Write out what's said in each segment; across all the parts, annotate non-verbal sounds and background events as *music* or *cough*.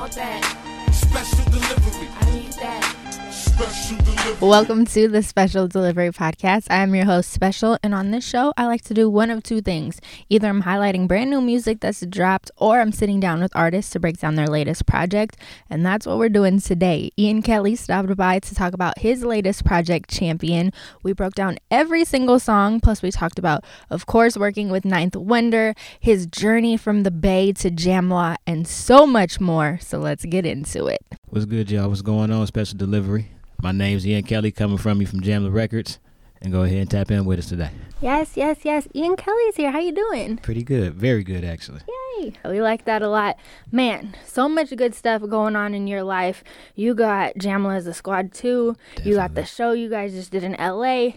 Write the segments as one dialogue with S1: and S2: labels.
S1: want that. Special delivery. I need that. Welcome to the Special Delivery Podcast. I am your host, Special, and on this show, I like to do one of two things. Either I'm highlighting brand new music that's dropped, or I'm sitting down with artists to break down their latest project, and that's what we're doing today. Ian Kelly stopped by to talk about his latest project, Champion. We broke down every single song, plus, we talked about, of course, working with Ninth Wonder, his journey from the Bay to Jamla, and so much more. So let's get into it.
S2: What's good, y'all? What's going on? Special Delivery. My name's Ian Kelly, coming from you from Jamla Records, and go ahead and tap in with us today.
S1: Yes, yes, yes. Ian Kelly's here. How you doing?
S2: Pretty good. Very good, actually.
S1: Yay. We like that a lot. Man, so much good stuff going on in your life. You got Jamla as a squad too. Definitely. You got the show you guys just did in LA.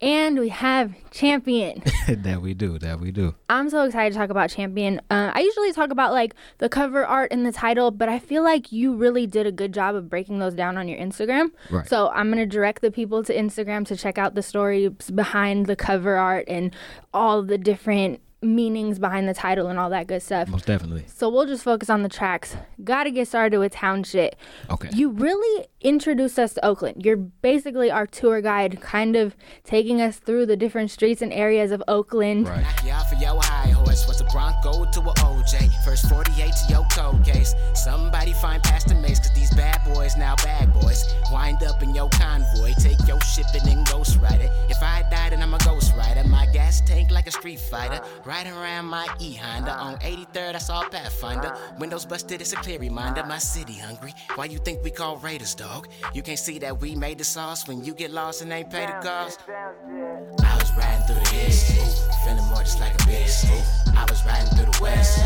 S1: And we have Champion. *laughs*
S2: that we do. That we do.
S1: I'm so excited to talk about Champion. Uh, I usually talk about like the cover art and the title, but I feel like you really did a good job of breaking those down on your Instagram.
S2: Right.
S1: So I'm going to direct the people to Instagram to check out the stories behind the cover art art and all the different meanings behind the title and all that good stuff.
S2: Most definitely.
S1: So we'll just focus on the tracks. Gotta get started with town shit.
S2: Okay.
S1: You really introduced us to Oakland. You're basically our tour guide, kind of taking us through the different streets and areas of Oakland.
S2: Right.
S3: Was a Bronco to a OJ. First 48 to your cold case. Somebody find Pastor Mase, cause these bad boys now bad boys. Wind up in your convoy. Take your shipping and ghost ride it. If I die, then I'm a ghost rider. My gas tank like a street fighter. Riding around my E Honda. On 83rd, I saw a Pathfinder. Windows busted, it's a clear reminder. My city hungry. Why you think we call Raiders, dog? You can't see that we made the sauce when you get lost and ain't pay the cost. I was riding through the east, feeling more just like a beast. I was riding through the west,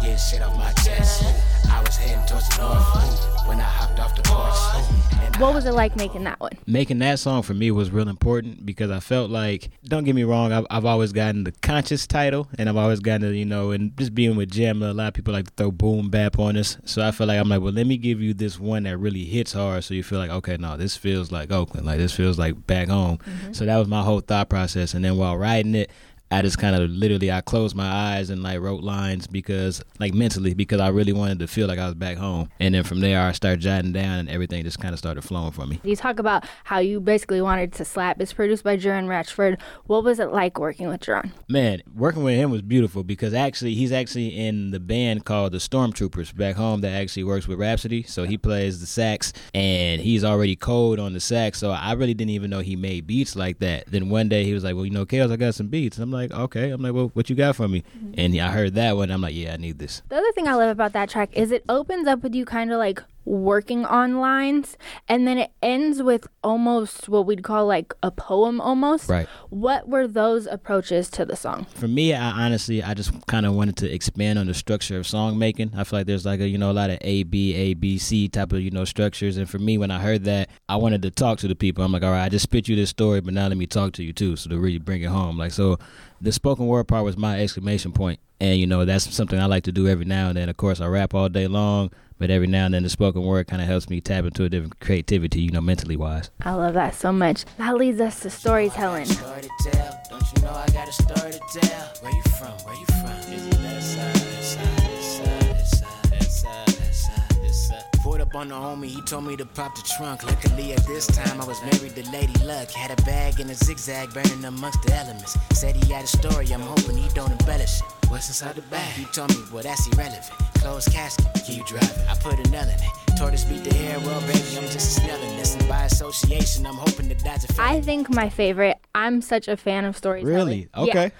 S3: getting shit off my chest. I was heading towards the north when I hopped off the porch.
S1: What was it like making that one?
S2: Making that song for me was real important because I felt like, don't get me wrong, I've, I've always gotten the conscious title and I've always gotten, you know, and just being with Jam, a lot of people like to throw boom bap on us. So I feel like I'm like, well, let me give you this one that really hits hard so you feel like, okay, no, this feels like Oakland. Like this feels like back home. Mm-hmm. So that was my whole thought process. And then while writing it, I just kind of literally I closed my eyes and like wrote lines because like mentally because I really wanted to feel like I was back home. And then from there I started jotting down and everything just kind of started flowing for me.
S1: You talk about how you basically wanted to slap. It's produced by Jerron Ratchford. What was it like working with Jerron?
S2: Man, working with him was beautiful because actually he's actually in the band called the Stormtroopers back home that actually works with Rapsody. So he plays the sax and he's already cold on the sax. So I really didn't even know he made beats like that. Then one day he was like, "Well, you know, Kells, I got some beats." And I'm like like, okay. I'm like, well, what you got for me? Mm-hmm. And I heard that one. I'm like, yeah, I need this.
S1: The other thing I love about that track is it opens up with you kind of like working on lines and then it ends with almost what we'd call like a poem almost.
S2: Right.
S1: What were those approaches to the song?
S2: For me i honestly i just kind of wanted to expand on the structure of song making i feel like there's like a you know a lot of a b a b c type of you know structures and for me when i heard that i wanted to talk to the people. I'm like all right i just spit you this story but now let me talk to you too so to really bring it home. Like so the spoken word part was my exclamation point and you know that's something i like to do every now and then. Of course i rap all day long but every now and then the spoken word kind of helps me tap into a different creativity, you know, mentally wise.
S1: I love that so much. That leads us to storytelling. Story to tell. Don't you know I got a story to tell? Where you from? Where you from? Is it that side, that side, that side, that side, that side, that side, that side? Pulled up on the homie, he told me to pop the trunk. Luckily at this time I was married to Lady Luck. Had a bag and a zigzag burning amongst the elements. Said he had a story, I'm hoping he don't embellish it. What's inside the bag? He told me, well that's irrelevant. Closed casket, can you drive it? I put an L in it. Tortoise beat the hare, well baby, I'm just a snell in this. And by association, I'm hoping to dodge a I think my favorite, I'm such a fan of storytelling.
S2: Really? Okay. Yeah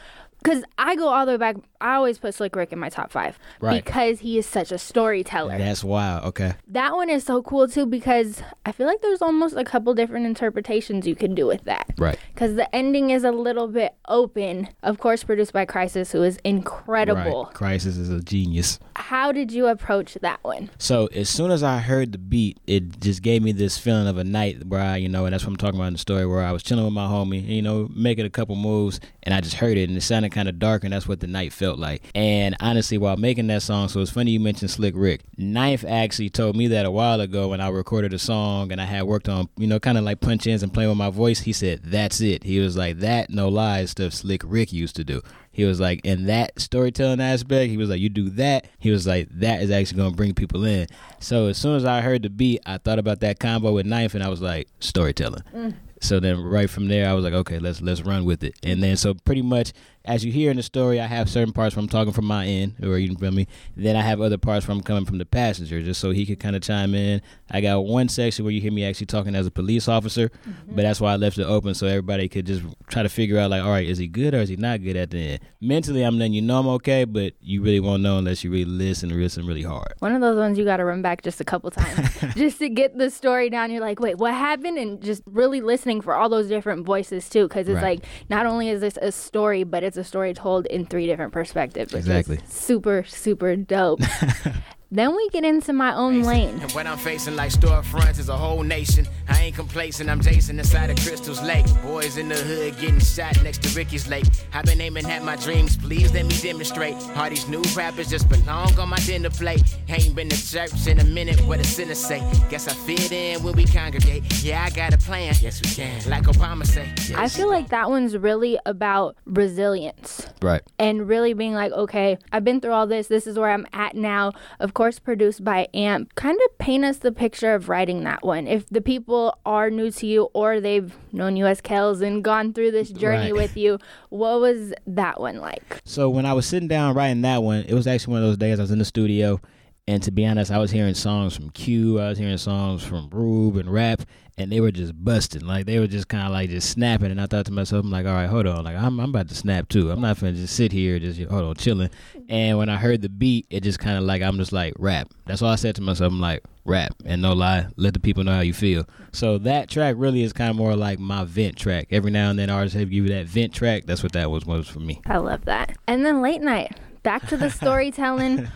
S1: because I go all the way back. I always put Slick Rick in my top five
S2: right.
S1: because he is such a storyteller.
S2: That's wild. Okay.
S1: That one is so cool too because I feel like there's almost a couple different interpretations you can do with that.
S2: Right.
S1: Because the ending is a little bit open. Of course, produced by Khrysis, who is incredible.
S2: Right. Khrysis is a genius.
S1: How did you approach that one?
S2: So as soon as I heard the beat, it just gave me this feeling of a night where I, you know, and that's what I'm talking about in the story, where I was chilling with my homie, and, you know, making a couple moves, and I just heard it, and it sounded kind of dark, and that's what the night felt like. And honestly, while making that song, so it's funny you mentioned Slick Rick. Knife actually told me that a while ago when I recorded a song and I had worked on, you know, kind of like punch ins and playing with my voice. He said, "That's it." He was like, "That no lies stuff Slick Rick used to do." He was like, in that storytelling aspect, he was like, you do that. He was like, that is actually going to bring people in. So as soon as I heard the beat, I thought about that combo with Knife, and I was like, storytelling. Mm. So then right from there, I was like, okay, let's let's run with it. And then so pretty much as you hear in the story, I have certain parts where I'm talking from my end, or you feel me. Then I have other parts where I'm coming from the passenger, just so he could kind of chime in. I got one section where you hear me actually talking as a police officer, mm-hmm. but that's why I left it open so everybody could just try to figure out like, all right, is he good or is he not good at the end? Mentally, I'm letting you know I'm okay, but you really won't know unless you really listen and listen really hard.
S1: One of those ones you got to run back just a couple times *laughs* just to get the story down. You're like, wait, what happened? And just really listening for all those different voices too, because it's right. like not only is this a story, but it's a story told in three different perspectives.
S2: exactly.
S1: super, super dope. *laughs* Then we get into my own lane.
S3: And when I'm facing like storefronts is a whole nation. I ain't complacent, I'm Jason inside of Crystal's Lake. Boys in the hood getting shot next to Ricky's Lake. I've been aiming at my dreams, please let me demonstrate. All these new rappers just belong on my dinner plate. Ain't been to church in a minute, what a sinner say. Guess I fit in when we congregate. Yeah, I got a plan. Yes, we can. Like Obama say. Yes.
S1: I feel like that one's really about resilience.
S2: Right.
S1: And really being like, okay, I've been through all this. This is where I'm at now. Of course, produced by Amp. Kind of paint us the picture of writing that one. If the people are new to you or they've known you as Kells and gone through this journey right. with you, what was that one like?
S2: So when I was sitting down writing that one, it was actually one of those days I was in the studio. And to be honest, I was hearing songs from Q, I was hearing songs from Rube and rap, and they were just busting. Like they were just kind of like just snapping. And I thought to myself, I'm like, all right, hold on, like I'm I'm about to snap too. I'm not gonna just sit here just hold on chilling. And when I heard the beat, it just kind of like I'm just like rap. That's all I said to myself. I'm like rap and no lie, let the people know how you feel. So that track really is kind of more like my vent track. Every now and then artists have give you that vent track. That's what that was was for me.
S1: I love that. And then late night back to the *laughs* storytelling. Tell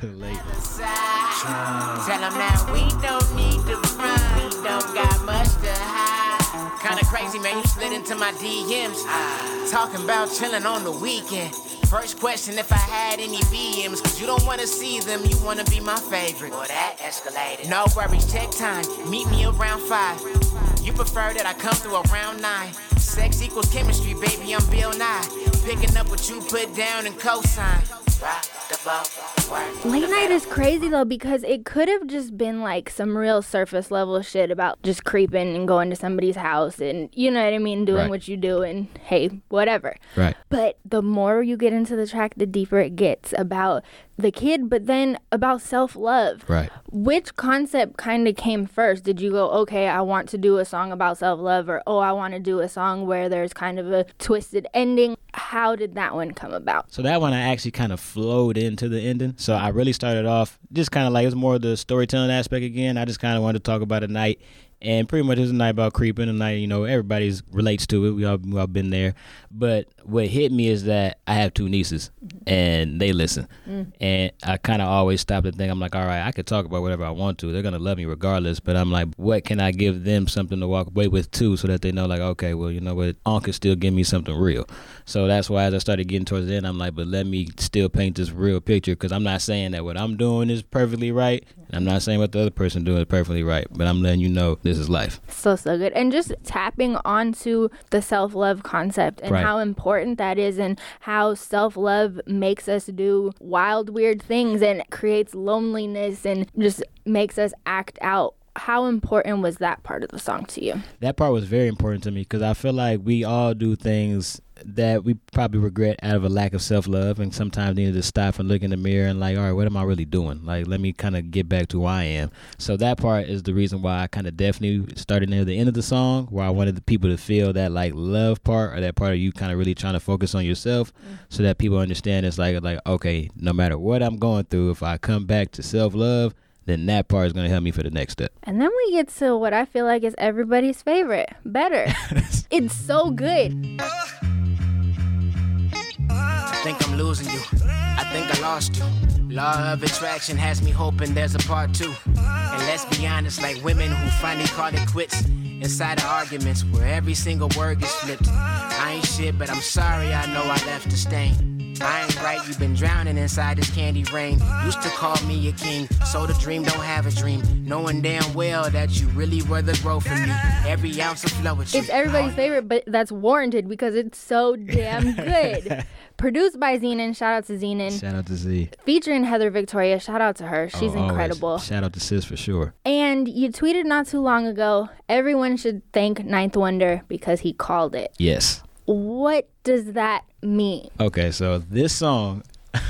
S1: them that we don't need to run. We don't got much to
S3: hide. Kinda crazy, man. You slid into my DMs. Talking about chilling on the weekend. First question if I had any BMs, cause you don't wanna see them, you wanna be my favorite. Well, that escalated. No worries, check time. Meet me around five. You prefer that I come through around nine. Sex equals chemistry, baby, I'm Bill Nye. Picking up what you put down and cosign.
S1: Late night is crazy though because it could have just been like some real surface level shit about just creeping and going to somebody's house and you know what I mean, doing right. what you do and hey, whatever.
S2: Right.
S1: But the more you get into the track, the deeper it gets about the kid, but then about self love.
S2: Right.
S1: Which concept kind of came first? Did you go, okay, I want to do a song about self love, or oh, I want to do a song where there's kind of a twisted ending? How did that one come about?
S2: So that one I actually kind of flowed into the ending. So I really started off just kind of like it was more of the storytelling aspect again. I just kind of wanted to talk about a night and pretty much it's a night about creeping, and night you know everybody's relates to it. We all we all been there, but what hit me is that I have two nieces, and they listen, mm. and I kind of always stop and think I'm like, all right, I could talk about whatever I want to. They're gonna love me regardless, but I'm like, what can I give them something to walk away with too, so that they know like, okay, well, you know what, Uncle still give me something real. So that's why as I started getting towards the end, I'm like, but let me still paint this real picture because I'm not saying that what I'm doing is perfectly right. I'm not saying what the other person doing is perfectly right, but I'm letting you know this is life.
S1: So so good, and just tapping onto the self love concept and right. how important that is, and how self love makes us do wild, weird things and creates loneliness and just makes us act out how important was that part of the song to you?
S2: That part was very important to me because I feel like we all do things that we probably regret out of a lack of self love, and sometimes need to stop and look in the mirror and like, all right, what am I really doing? Like, let me kind of get back to who I am. So that part is the reason why I kind of definitely started near the end of the song, where I wanted the people to feel that like love part or that part of you kind of really trying to focus on yourself, mm-hmm. so that people understand it's like like okay, no matter what I'm going through, if I come back to self love, then that part is going to help me for the next step.
S1: And then we get to what I feel like is everybody's favorite, better. *laughs* it's so good.
S3: I think I'm losing you. I think I lost you. Law of attraction has me hoping there's a part two. And let's be honest, like women who finally call it quits inside of arguments where every single word gets flipped. I ain't shit, but I'm sorry I know I left a stain. I ain't right, you been drowning inside this candy rain. Used to call me a king, so the dream don't have a dream. Knowing damn well that you really were the growth in me. Every ounce of flow with
S1: you. It's everybody's favorite, but that's warranted because it's so damn *laughs* good. Produced by Zenon. Shout out to Zenon.
S2: Shout out to Z.
S1: Featuring Heather Victoria. Shout out to her. Oh, She's oh, incredible.
S2: Shout out to Sis for sure.
S1: And you tweeted not too long ago everyone should thank Ninth Wonder because he called it.
S2: Yes.
S1: What does that mean?
S2: Okay, so this song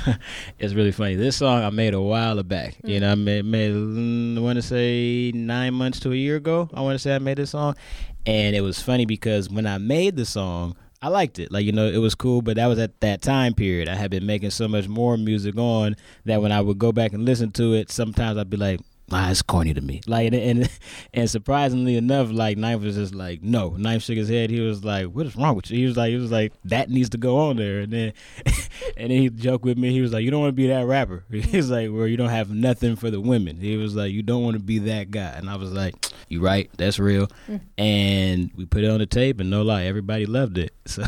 S2: *laughs* is really funny. This song I made a while back. You mm. know, I made, made mm, I want to say nine months to a year ago. I want to say I made this song, and it was funny because when I made the song, I liked it. Like, you know, it was cool, but that was at that time period. I had been making so much more music on that when I would go back and listen to it, sometimes I'd be like, nah, it's corny to me. Like, and and surprisingly enough, like Knife was just like, no. Knife shook his head. He was like, what is wrong with you? He was like, he was like, that needs to go on there. And then, *laughs* and then he joked with me. He was like, you don't want to be that rapper. *laughs* He's like, well, you don't have nothing for the women. He was like, you don't want to be that guy. And I was like, *tsk* you right, that's real. Mm. And we put it on the tape, and no lie, everybody loved it. *laughs* So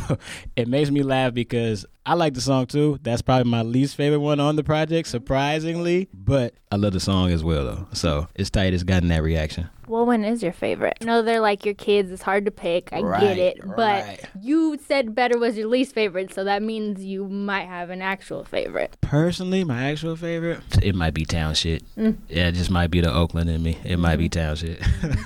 S2: it makes me laugh because I like the song too. That's probably my least favorite one on the project, surprisingly. But I love the song as well, though. So it's tight. It's gotten that reaction.
S1: Well, one is your favorite? No, they're like your kids. It's hard to pick. I right, get it. But right. you said better was your least favorite, so that means you might have an actual favorite.
S2: Personally, my actual favorite, it might be Town Shit. Mm. Yeah, it just might be the Oakland in me. It mm-hmm. might be. Town Shit. *laughs*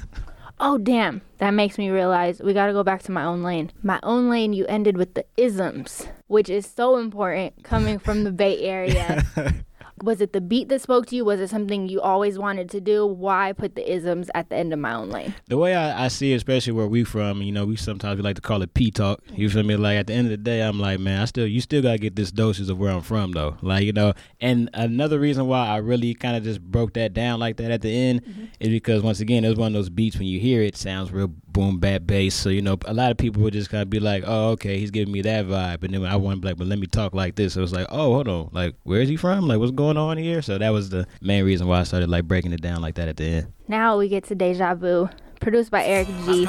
S1: Oh, damn. That makes me realize we got to go back to my own lane. My own lane, you ended with the isms, which is so important coming from the Bay Area. *laughs* was it the beat that spoke to you? Was it something you always wanted to do? Why put the isms at the end of my own lane?
S2: The way I, I see it, especially where we from, you know, we sometimes we like to call it P talk. You feel me? Like at the end of the day, I'm like, man, I still you still gotta get this doses of where I'm from though. Like, you know, and another reason why I really kind of just broke that down like that at the end mm-hmm. is because once again, it was one of those beats when you hear it, it sounds real boom bap bass. So you know, a lot of people would just kind of be like, "Oh, okay, he's giving me that vibe." And then I want to be like, "But let me talk like this." So it was like, "Oh, hold on, like where is he from? Like what's going on here?" So that was the main reason why I started like breaking it down like that at the end.
S1: Now we get to deja vu produced by Eric G.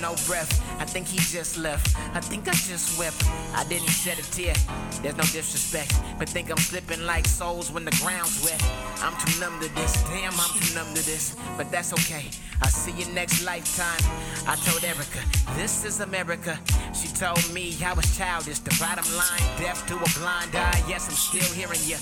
S3: no breath. I think he just left. I think I just wept. I didn't shed a tear. There's no disrespect, but think I'm slipping like souls when the ground's wet. I'm too numb to this. Damn, I'm too numb to this. But that's okay. I'll see you next lifetime. I told Erica, this is America. She told me I was childish. The bottom line, deaf to a blind eye. Yes, I'm still hearing you.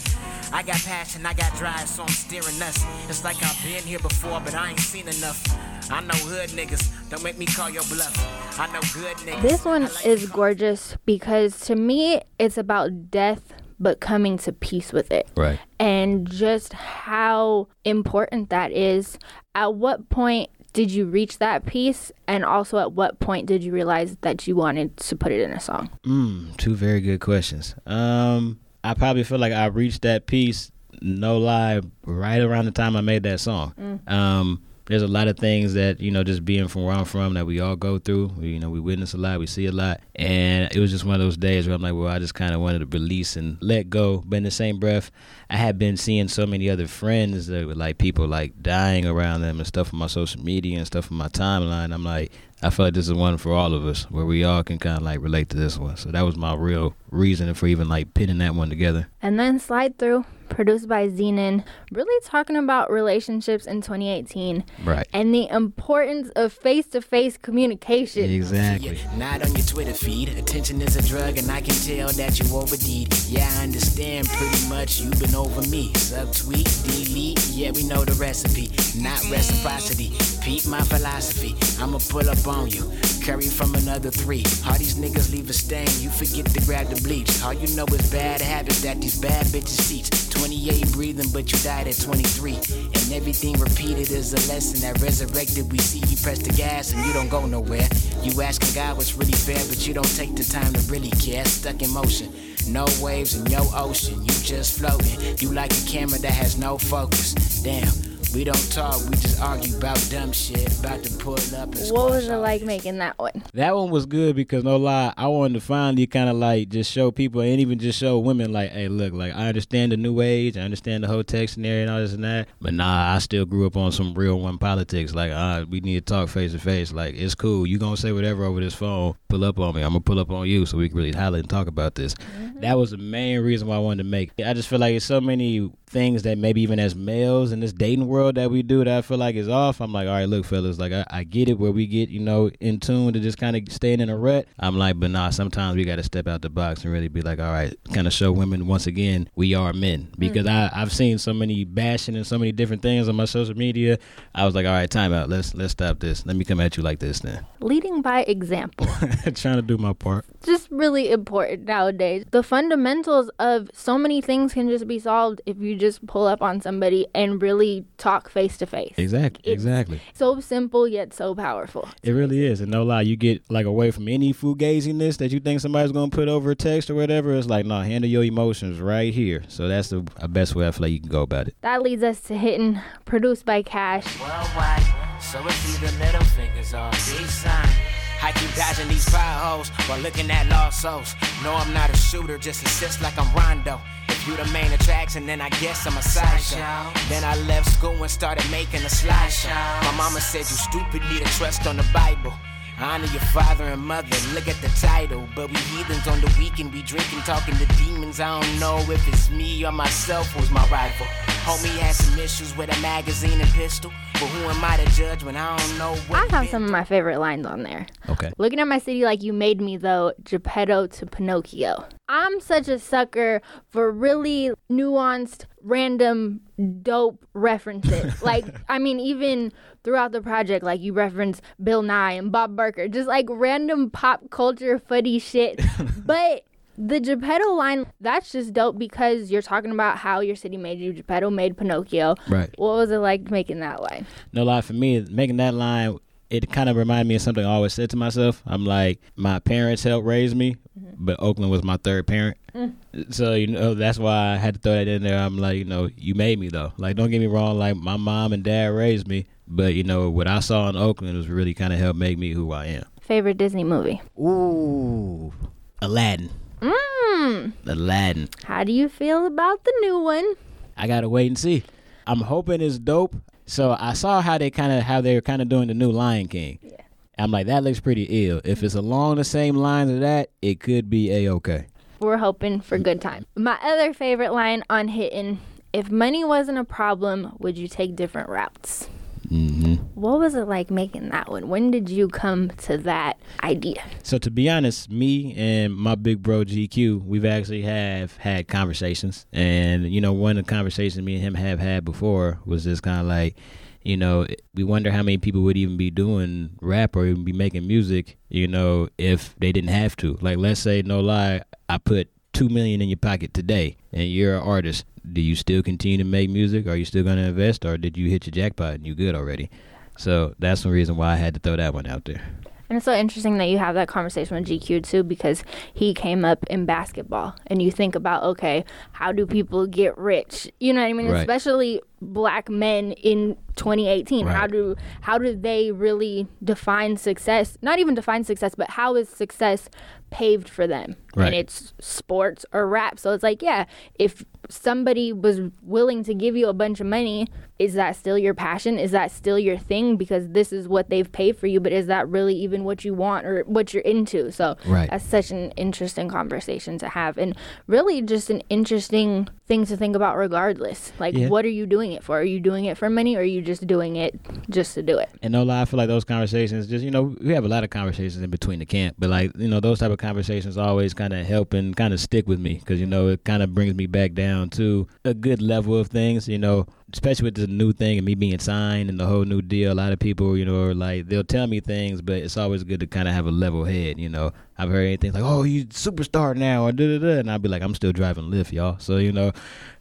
S3: I got passion, I got drive, so I'm steering us. It's like I've been here before, but I ain't seen enough. I know hood niggas, don't make me call your bluff. I know good niggas.
S1: This one like is gorgeous because to me, it's about death but coming to peace with it.
S2: Right.
S1: And just how important that is. At what point did you reach that peace? And also, at what point did you realize that you wanted to put it in a song?
S2: Mm, two very good questions. Um, I probably feel like I reached that peace, no lie, right around the time I made that song. Mm. Um, there's a lot of things that you know just being from where I'm from that we all go through. We, you know, we witness a lot, we see a lot, and it was just one of those days where I'm like, well, I just kind of wanted to release and let go. But in the same breath, I had been seeing so many other friends that were like people like dying around them and stuff on my social media and stuff on my timeline. I'm like, I feel like this is one for all of us, where we all can kind of like relate to this one. So that was my real reason for even like pinning that one together.
S1: And then slide through, produced by Zenon, really talking about relationships in 2018,
S2: right?
S1: And the importance of face-to-face communication.
S2: Exactly.
S3: Not on your Twitter feed. Attention is a drug, and I can tell that you overdeed. Yeah, I understand pretty much. You've been over me. Subtweet, delete. Yeah, we know the recipe. Not reciprocity. Peep my philosophy. I'ma pull up on you. Curry from another three. All these niggas leave a stain. You forget to grab the bleach. All you know is bad habits that these bad bitches teach. 28 breathing, but you died at 23. And everything repeated is a lesson that resurrected. We see you press the gas and you don't go nowhere. You asking God what's really fair, but you don't take the time to really care. Stuck in motion. No waves in your ocean, you just floating. You like a camera that has no focus. Damn. We don't talk, we just argue about dumb shit. About to pull up and
S1: What was it like making that one?
S2: That one was good because no lie, I wanted to finally kind of like just show people and even just show women like, hey, look, like I understand the new age, I understand the whole tech scenario and all this and that, but nah, I still grew up on some real one politics. Like, uh, we need to talk face to face. Like, it's cool. You gonna say whatever over this phone? Pull up on me. I'm gonna pull up on you so we can really holler and talk about this. Mm-hmm. That was the main reason why I wanted to make. It. I just feel like it's so many things that maybe even as males in this dating world that we do that I feel like is off. I'm like, all right, look, fellas, like I, I get it where we get, you know, in tune to just kind of staying in a rut. I'm like, but nah, sometimes we got to step out the box and really be like, all right, kind of show women once again we are men because mm-hmm. I I've seen so many bashing and so many different things on my social media. I was like, all right, time out. Let's let's stop this. Let me come at you like this then.
S1: Leading by example. *laughs*
S2: Trying to do my part.
S1: Just really important nowadays. The fundamentals of so many things can just be solved if you just pull up on somebody and really talk face to face.
S2: Exactly. It's exactly.
S1: So simple yet so powerful.
S2: It really is. And no lie, you get like away from any fugaziness that you think somebody's gonna put over a text or whatever. It's like, no, handle your emotions right here. So that's the best way I feel like you can go about it.
S1: That leads us to hitting produced by Cash.
S3: Worldwide, so it's either middle fingers or peace sign. I keep dodging these potholes while looking at lost souls. No, I'm not a shooter, just assist like I'm Rondo. You the main attraction, then I guess I'm a sideshow. Then I left school and started making a slideshow. My mama said you stupid, need to trust on the Bible. Honor your father and mother, look at the title. But we heathens on the weekend, we drinking, talking to demons. I don't know if it's me or myself who's my rival. Homie had some issues with a magazine and pistol. But who am I to judge when I don't know
S1: what I have some of my favorite lines on there.
S2: Okay.
S1: Looking at my city like you made me though, Geppetto to Pinocchio. I'm such a sucker for really nuanced, random, dope references. *laughs* like, I mean, even throughout the project, like you reference Bill Nye and Bob Barker, just like random pop culture footy shit. *laughs* but the Geppetto line, that's just dope because you're talking about how your city made you. Geppetto made Pinocchio.
S2: Right.
S1: What was it like making that line?
S2: No lie, for me, making that line, it kind of reminded me of something I always said to myself. I'm like, my parents helped raise me, mm-hmm. but Oakland was my third parent. Mm. So, you know, that's why I had to throw that in there. I'm like, you know, you made me, though. Like, don't get me wrong. Like, my mom and dad raised me, but, you know, what I saw in Oakland was really kind of helped make me who I am.
S1: Favorite Disney movie?
S2: Ooh, Aladdin.
S1: Mmm.
S2: Aladdin.
S1: How do you feel about the new one?
S2: I gotta wait and see. I'm hoping it's dope. So I saw how they kind of how they're kind of doing the new Lion King. Yeah. I'm like that looks pretty ill. If it's along the same lines of that, it could be a okay.
S1: We're hoping for good time. My other favorite line on hitting: If money wasn't a problem, would you take different routes?
S2: Mm-hmm.
S1: What was it like making that one? When did you come to that idea?
S2: So to be honest, me and my big bro GQ, we've actually have had conversations, and you know, one of the conversations me and him have had before was just kind of like, you know, we wonder how many people would even be doing rap or even be making music, you know, if they didn't have to. Like, let's say, no lie, I put two million in your pocket today, and you're an artist do you still continue to make music? Are you still going to invest, or did you hit your jackpot and you good already? So that's the reason why I had to throw that one out there.
S1: And it's so interesting that you have that conversation with GQ too, because he came up in basketball, and you think about okay, how do people get rich? You know what I mean? Right. Especially black men in 2018 right. how do how do they really define success? Not even define success but how is success paved for them? Right. and it's sports or rap. So it's like yeah if somebody was willing to give you a bunch of money is that still your passion? Is that still your thing? Because this is what they've paid for you but is that really even what you want or what you're into? So
S2: right.
S1: that's such an interesting conversation to have and really just an interesting thing to think about regardless like yeah. what are you doing it for? Are you doing it for money or are you just doing it just to do it?
S2: And no lie, I feel like those conversations just, you know, we have a lot of conversations in between the camp, but like, you know, those type of conversations always kind of help and kind of stick with me because, you know, it kind of brings me back down to a good level of things, you know, especially with the new thing and me being signed and the whole new deal. A lot of people, you know, are like, they'll tell me things, but it's always good to kind of have a level head, you know. I've heard anything like, oh, you superstar now, or da da da. And I'll be like, I'm still driving Lyft, y'all. So, you know,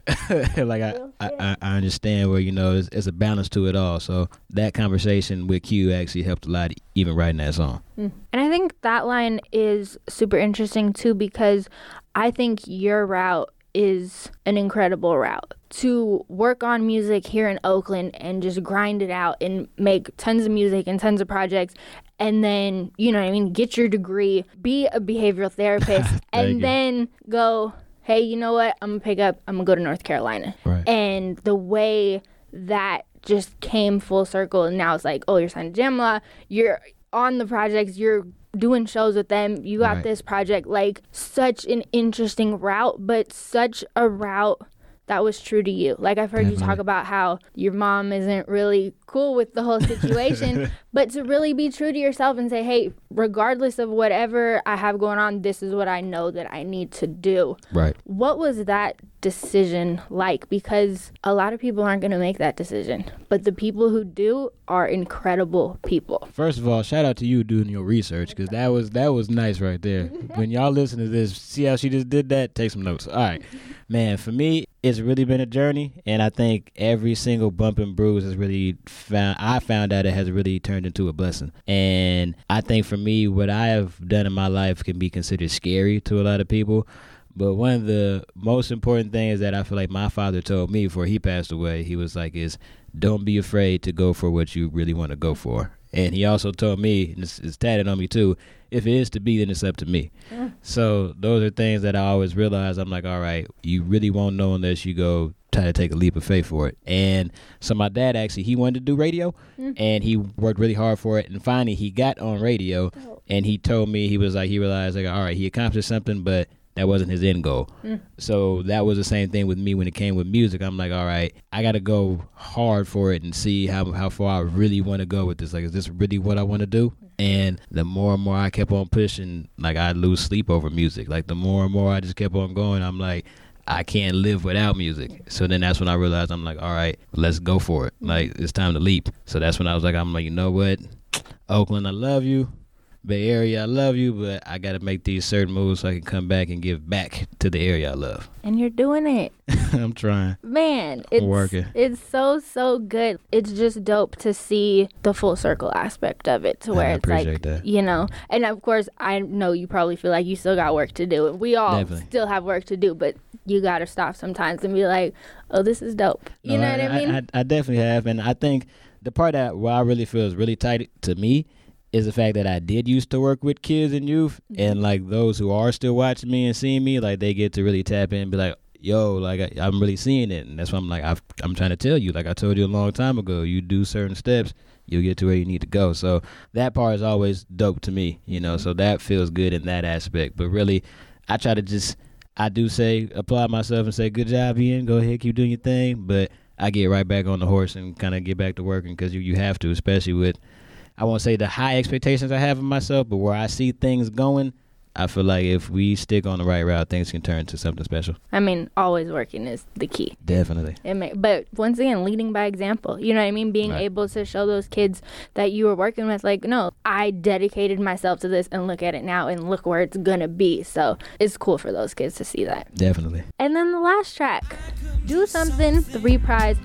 S2: *laughs* like I, I, I understand where you know it's, it's, a balance to it all. So that conversation with Q actually helped a lot, even writing that song.
S1: Mm. And I think that line is super interesting too because I think your route is an incredible route. To work on music here in Oakland and just grind it out and make tons of music and tons of projects and then, you know I mean, get your degree, be a behavioral *laughs* therapist, and then go, hey, you know what? I'm gonna pick up, I'm gonna go to North Carolina.
S2: Right.
S1: And the way that just came full circle and now it's like, oh, you're signed to Jamla, you're on the projects, you're doing shows with them. You got
S2: Right.
S1: this project. Like such an interesting route, but such a route that was true to you. Like I've heard you talk about how your mom isn't really cool with the whole situation, *laughs* but to really be true to yourself and say, "Hey, regardless of whatever I have going on, this is what I know that I need to do."
S2: Right.
S1: What was that decision like? Because a lot of people aren't going to make that decision, but the people who do are incredible people.
S2: First of all, shout out to you doing your research because that was that was nice right there. *laughs* when y'all listen to this, see how she just did that. Take some notes. All right, man. For me, it's really been a journey, and I think every single bump and bruise has really found. I found out it has really turned into a blessing, and I think for me, what I have done in my life can be considered scary to a lot of people. But one of the most important things that I feel like my father told me before he passed away, he was like, is don't be afraid to go for what you really want to go for. And he also told me, and it's, it's tatted on me too, if it is to be, then it's up to me. So those are things that I always realize. I'm like, all right, you really won't know unless you go try to take a leap of faith for it. And so my dad actually, he wanted to do radio, mm. and he worked really hard for it. And finally, he got on radio, oh. and he told me he was like, he realized like, all right, he accomplished something, but that wasn't his end goal. Mm. So that was the same thing with me when it came with music. I'm like, all right, I got to go hard for it and see how how far I really want to go with this. Like, is this really what I want to do? And the more and more I kept on pushing, like I lose sleep over music. Like the more and more I just kept on going, I'm like, I can't live without music. So then that's when I realized I'm like, all right, let's go for it. Like it's time to leap. So that's when I was like, I'm like, you know what, Oakland, I love you. Bay Area, I love you, but I got to make these certain moves so I can come back and give back to the area I love.
S1: And you're doing it. *laughs*
S2: I'm trying.
S1: Man, it's
S2: working.
S1: it's so so good. It's just dope to see the full circle aspect of it to
S2: I
S1: where it's like
S2: that.
S1: you know. And of course, I know you probably feel like you still got work to do. We all
S2: Definitely.
S1: still have work to do, but you got to stop sometimes and be like, "Oh, this is dope." You
S2: No,
S1: know what I mean?
S2: I, I definitely have, and I think the part that where I really feel is really tight to me is the fact that I did used to work with kids and youth,
S1: Mm-hmm.
S2: and like those who are still watching me and seeing me, like they get to really tap in and be like, "Yo, like I, I'm really seeing it," and that's why I'm like, I've, I'm trying to tell you, like I told you a long time ago, you do certain steps. You'll get to where you need to go. So that part is always dope to me, you know. So that feels good in that aspect. But really, I try to just I do say applaud myself and say good job, Ian. Go ahead, keep doing your thing. But I get right back on the horse and kind of get back to working because you you have to, especially with I won't say the high expectations I have of myself, but where I see things going, I feel like if we stick on the right route, things can turn to something special.
S1: I mean, always working is the key.
S2: Definitely.
S1: It may, but once again, leading by example. You know what I mean? Being
S2: Right.
S1: able to show those kids that you were working with, like, no, I dedicated myself to this, and look at it now, and look where it's gonna be. So it's cool for those kids to see that.
S2: Definitely.
S1: And then the last track, do something. The reprise.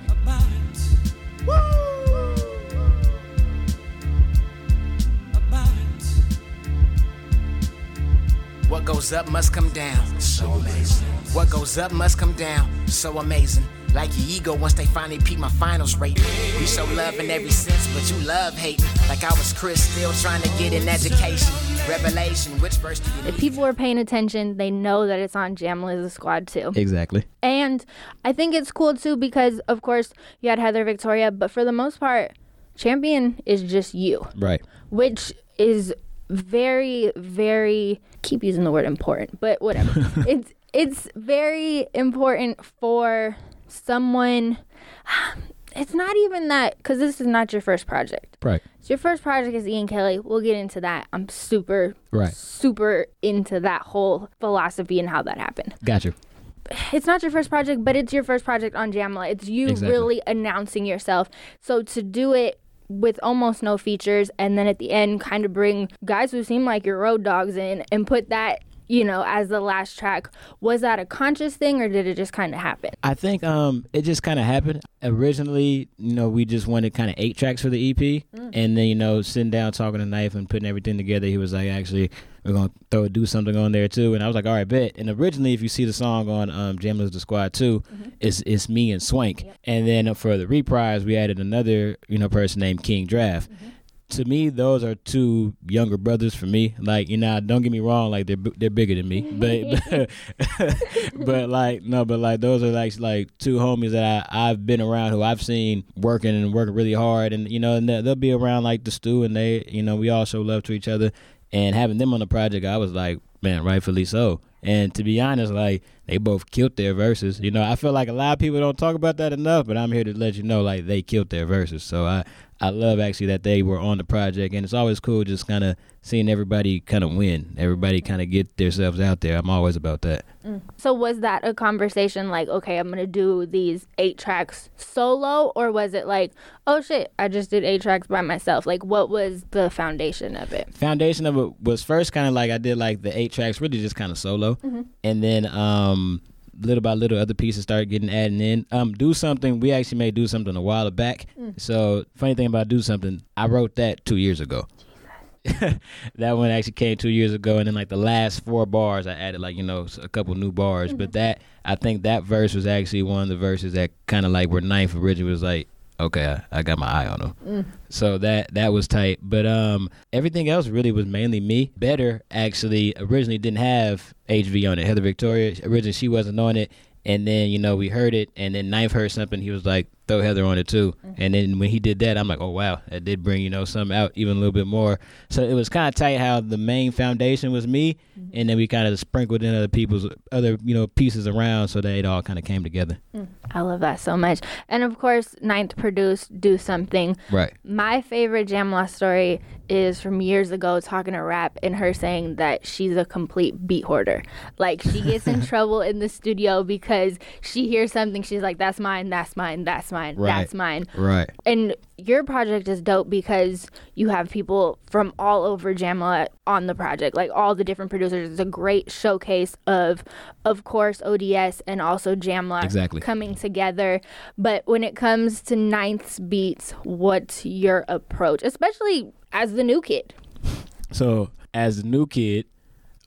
S3: What goes up must come down. So amazing. What goes up must come down. So amazing. Like your ego once they finally peep my finals rating. We show love in every sense, but you love hating. Like I was Chris, still trying to get an education. Revelation, which verse do you
S1: If people are paying attention, they know that it's on Jamla the Squad too.
S2: Exactly.
S1: And I think it's cool too because, of course, you had Heather Victoria, but for the most part, Champion is just you,
S2: Right.
S1: which is very, very. Keep using the word important, but whatever. *laughs* it's it's very important for someone. *sighs* It's not even that because this is not your first project.
S2: Right.
S1: So your first project is Ian Kelly. We'll get into that. I'm super,
S2: Right.
S1: super into that whole philosophy and how that happened
S2: Gotcha
S1: it's not your first project, but it's your first project on Jamla. It's you
S2: Exactly.
S1: really announcing yourself. So to do it with almost no features and then at the end kind of bring guys who seem like your road dogs in and put that you know, as the last track. Was that a conscious thing or did it just kind of happen?
S2: I think um, it just kind of happened. Originally, you know, we just wanted kind of eight tracks for the EP. Mm. And then, you know, sitting down, talking to Knife and putting everything together, he was like, actually, we're going to throw do something on there too. And I was like, all right, bet. And originally, if you see the song on um, Jamla's The Squad too, mm-hmm. it's, it's me and Swank. Yep. And then for the reprise, we added another, you know, person named King Draft. Mm-hmm to me, those are two younger brothers for me. Like, you know, don't get me wrong, like they're they're bigger than me, *laughs* but but, *laughs* but like no, but like those are like like two homies that I I've been around who I've seen working and working really hard, and you know, and they'll be around like the stew, and they, you know, we all show love to each other, and having them on the project, I was like, man, rightfully so. And to be honest, like they both killed their verses. You know, I feel like a lot of people don't talk about that enough, but I'm here to let you know, like they killed their verses. So I I love actually that they were on the project, and it's always cool just kind of seeing everybody kind of win, everybody kind of get themselves out there. I'm always about that.
S1: Mm. So was that a conversation like, okay, I'm gonna do these eight tracks solo, or was it like, oh shit, I just did eight tracks by myself? Like, what was the foundation of it?
S2: Foundation of it was first kind of like I did like the eight tracks, really just kind of solo, mm-hmm. and then um little by little, other pieces started getting added in. Um, do something. We actually made do something a while back. Mm. So funny thing about do something, I wrote that two years ago. *laughs* that one actually came two years ago, and then like the last four bars, I added like you know a couple new bars. Mm-hmm. But that I think that verse was actually one of the verses that kind of like where Ninth originally was like, okay, I, I, got my eye on him. Mm. So that that was tight. But um, everything else really was mainly me. Better actually originally didn't have HV on it. Heather Victoria originally she wasn't on it, and then you know we heard it, and then Knife heard something. He was like, throw Heather on it too. Mm-hmm. And then when he did that, I'm like, oh wow, that did bring you know something out even a little bit more. So it was kind of tight how the main foundation was me, mm-hmm. and then we kind of sprinkled in other people's other you know pieces around so that it all kind of came together.
S1: Mm. I love that so much. And of course, Ninth produced "Do Something."
S2: Right.
S1: My favorite Jamla story is from years ago talking to rap and her saying that she's a complete beat hoarder. Like she gets in *laughs* trouble in the studio because she hears something, she's like, "That's mine, that's mine, that's mine." Right. That's mine.
S2: Right.
S1: And your project is dope because you have people from all over Jamla on the project, like all the different producers. It's a great showcase of, of course, ODS and also Jamla
S2: exactly.
S1: coming together. But when it comes to Ninth's beats, what's your approach, especially as the new kid?
S2: So, as the new kid,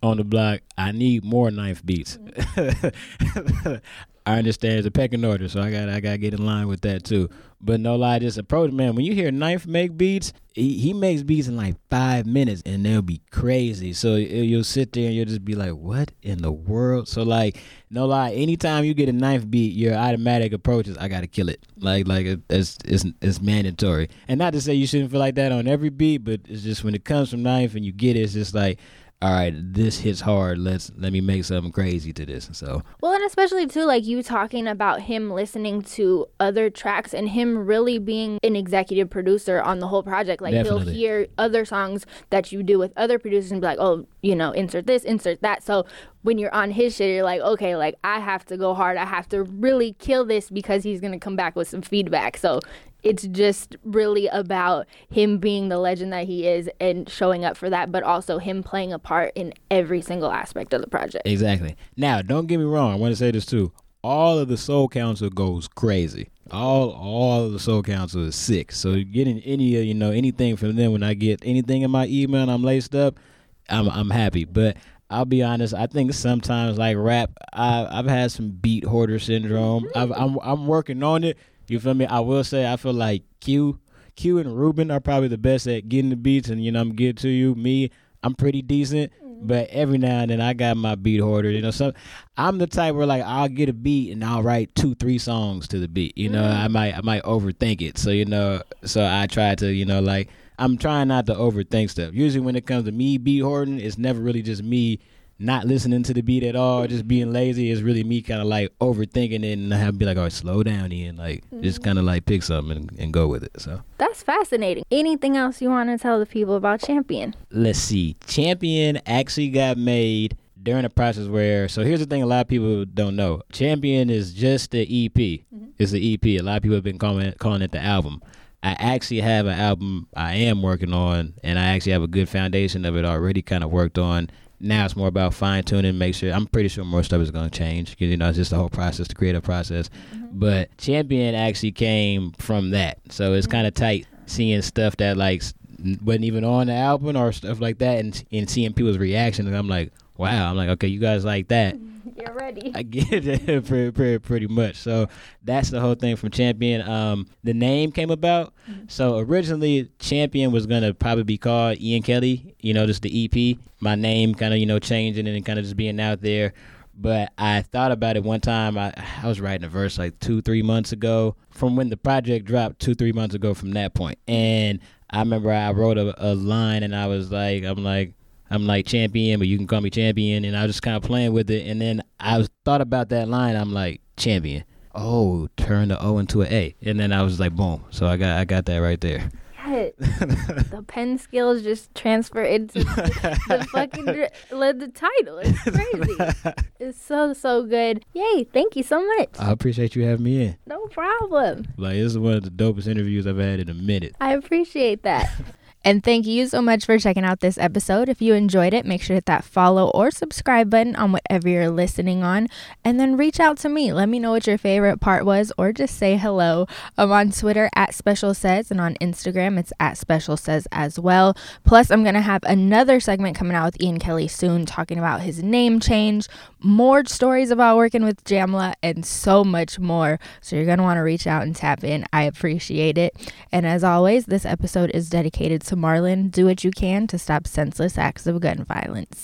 S2: on the block, I need more ninth beats. Mm-hmm. *laughs* I understand it's a pecking order, so I got I got to get in line with that too. But no lie, just approach man. When you hear Ninth make beats, he, he makes beats in like five minutes, and they'll be crazy. So you'll sit there and you'll just be like, "What in the world?" So like, no lie, anytime you get a Ninth beat, your automatic approach is, "I got to kill it." Like like it's, it's it's mandatory. And not to say you shouldn't feel like that on every beat, but it's just when it comes from Ninth and you get it, it's just like all right, this hits hard. Let's let me make something crazy to this. So
S1: well, and especially too, like you talking about him listening to other tracks and him really being an executive producer on the whole project. Like Definitely. he'll hear other songs that you do with other producers and be like, oh, you know, insert this, insert that. So when you're on his shit, you're like, okay, like I have to go hard. I have to really kill this because he's gonna come back with some feedback. So it's just really about him being the legend that he is and showing up for that, but also him playing a part in every single aspect of the project.
S2: Exactly. Now, don't get me wrong. I want to say this too. All of the Soul Council goes crazy. All all of the Soul Council is sick. So getting any uh, you know anything from them when I get anything in my email and I'm laced up, I'm I'm happy. But I'll be honest. I think sometimes like rap, I, I've had some beat hoarder syndrome. I've, I'm I'm working on it you feel me? I will say I feel like Q, Q and Ruben are probably the best at getting the beats, and you know I'm good to you. Me, I'm pretty decent, mm-hmm. but every now and then I got my beat hoarder. You know, so I'm the type where like I'll get a beat and I'll write two, three songs to the beat. You know, mm-hmm. I might I might overthink it. So you know, so I try to you know like I'm trying not to overthink stuff. Usually when it comes to me beat hoarding, it's never really just me not listening to the beat at all, just being lazy is really me kind of like overthinking it and I have to be like, oh, slow down, Ian. Like, mm-hmm. just kind of like pick something and, and, go with it. So
S1: that's fascinating. Anything else you want to tell the people about Champion?
S2: Let's see. Champion actually got made during a process where, so here's the thing a lot of people don't know Champion is just the EP. Mm-hmm. It's the EP. A lot of people have been calling, calling it the album. I actually have an album I am working on, and I actually have a good foundation of it already kind of worked on now it's more about fine tuning, make sure. I'm pretty sure more stuff is going to change because you know it's just the whole process, the creative process. Mm-hmm. But champion actually came from that, so it's mm-hmm. kind of tight seeing stuff that like wasn't even on the album or stuff like that, and and seeing people's reaction, and I'm like, wow, I'm like, okay, you guys like that. *laughs*
S1: You're ready.
S2: I get it *laughs* pretty, pretty, pretty much. So that's the whole thing from Champion. Um, the name came about. Mm-hmm. So originally, Champion was gonna probably be called Ian Kelly. You know, just the EP. My name kind of you know changing and kind of just being out there. But I thought about it one time. I, I was writing a verse like two, three months ago from when the project dropped, two, three months ago from that point. And I remember I wrote a, a line and I was like, I'm like, I'm like champion, but you can call me champion. And I was just kind of playing with it. And then I was, thought about that line. I'm like, champion. Oh, turn the O into an A. And then I was like, boom. So I got I got that right there.
S1: the pen skills just transfer into the, fucking led the title. It's *laughs* crazy. it's so so good. Yay! Thank you so much.
S2: I appreciate you having me in.
S1: No problem.
S2: Like this is one of the dopest interviews I've had in a minute.
S1: I appreciate that. *laughs* And thank you so much for checking out this episode. If you enjoyed it, make sure to hit that follow or subscribe button on whatever you're listening on. And then reach out to me. Let me know what your favorite part was or just say hello. I'm on Twitter at Special Says and on Instagram it's at Special Says as well. Plus, I'm going to have another segment coming out with Ian Kelly soon talking about his name change, more stories about working with Jamla, and so much more. So you're going to want to reach out and tap in. I appreciate it. And as always, this episode is dedicated to Marlon. Do what you can to stop senseless acts of gun violence.